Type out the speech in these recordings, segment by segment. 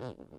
Oh.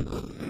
Mm-hmm.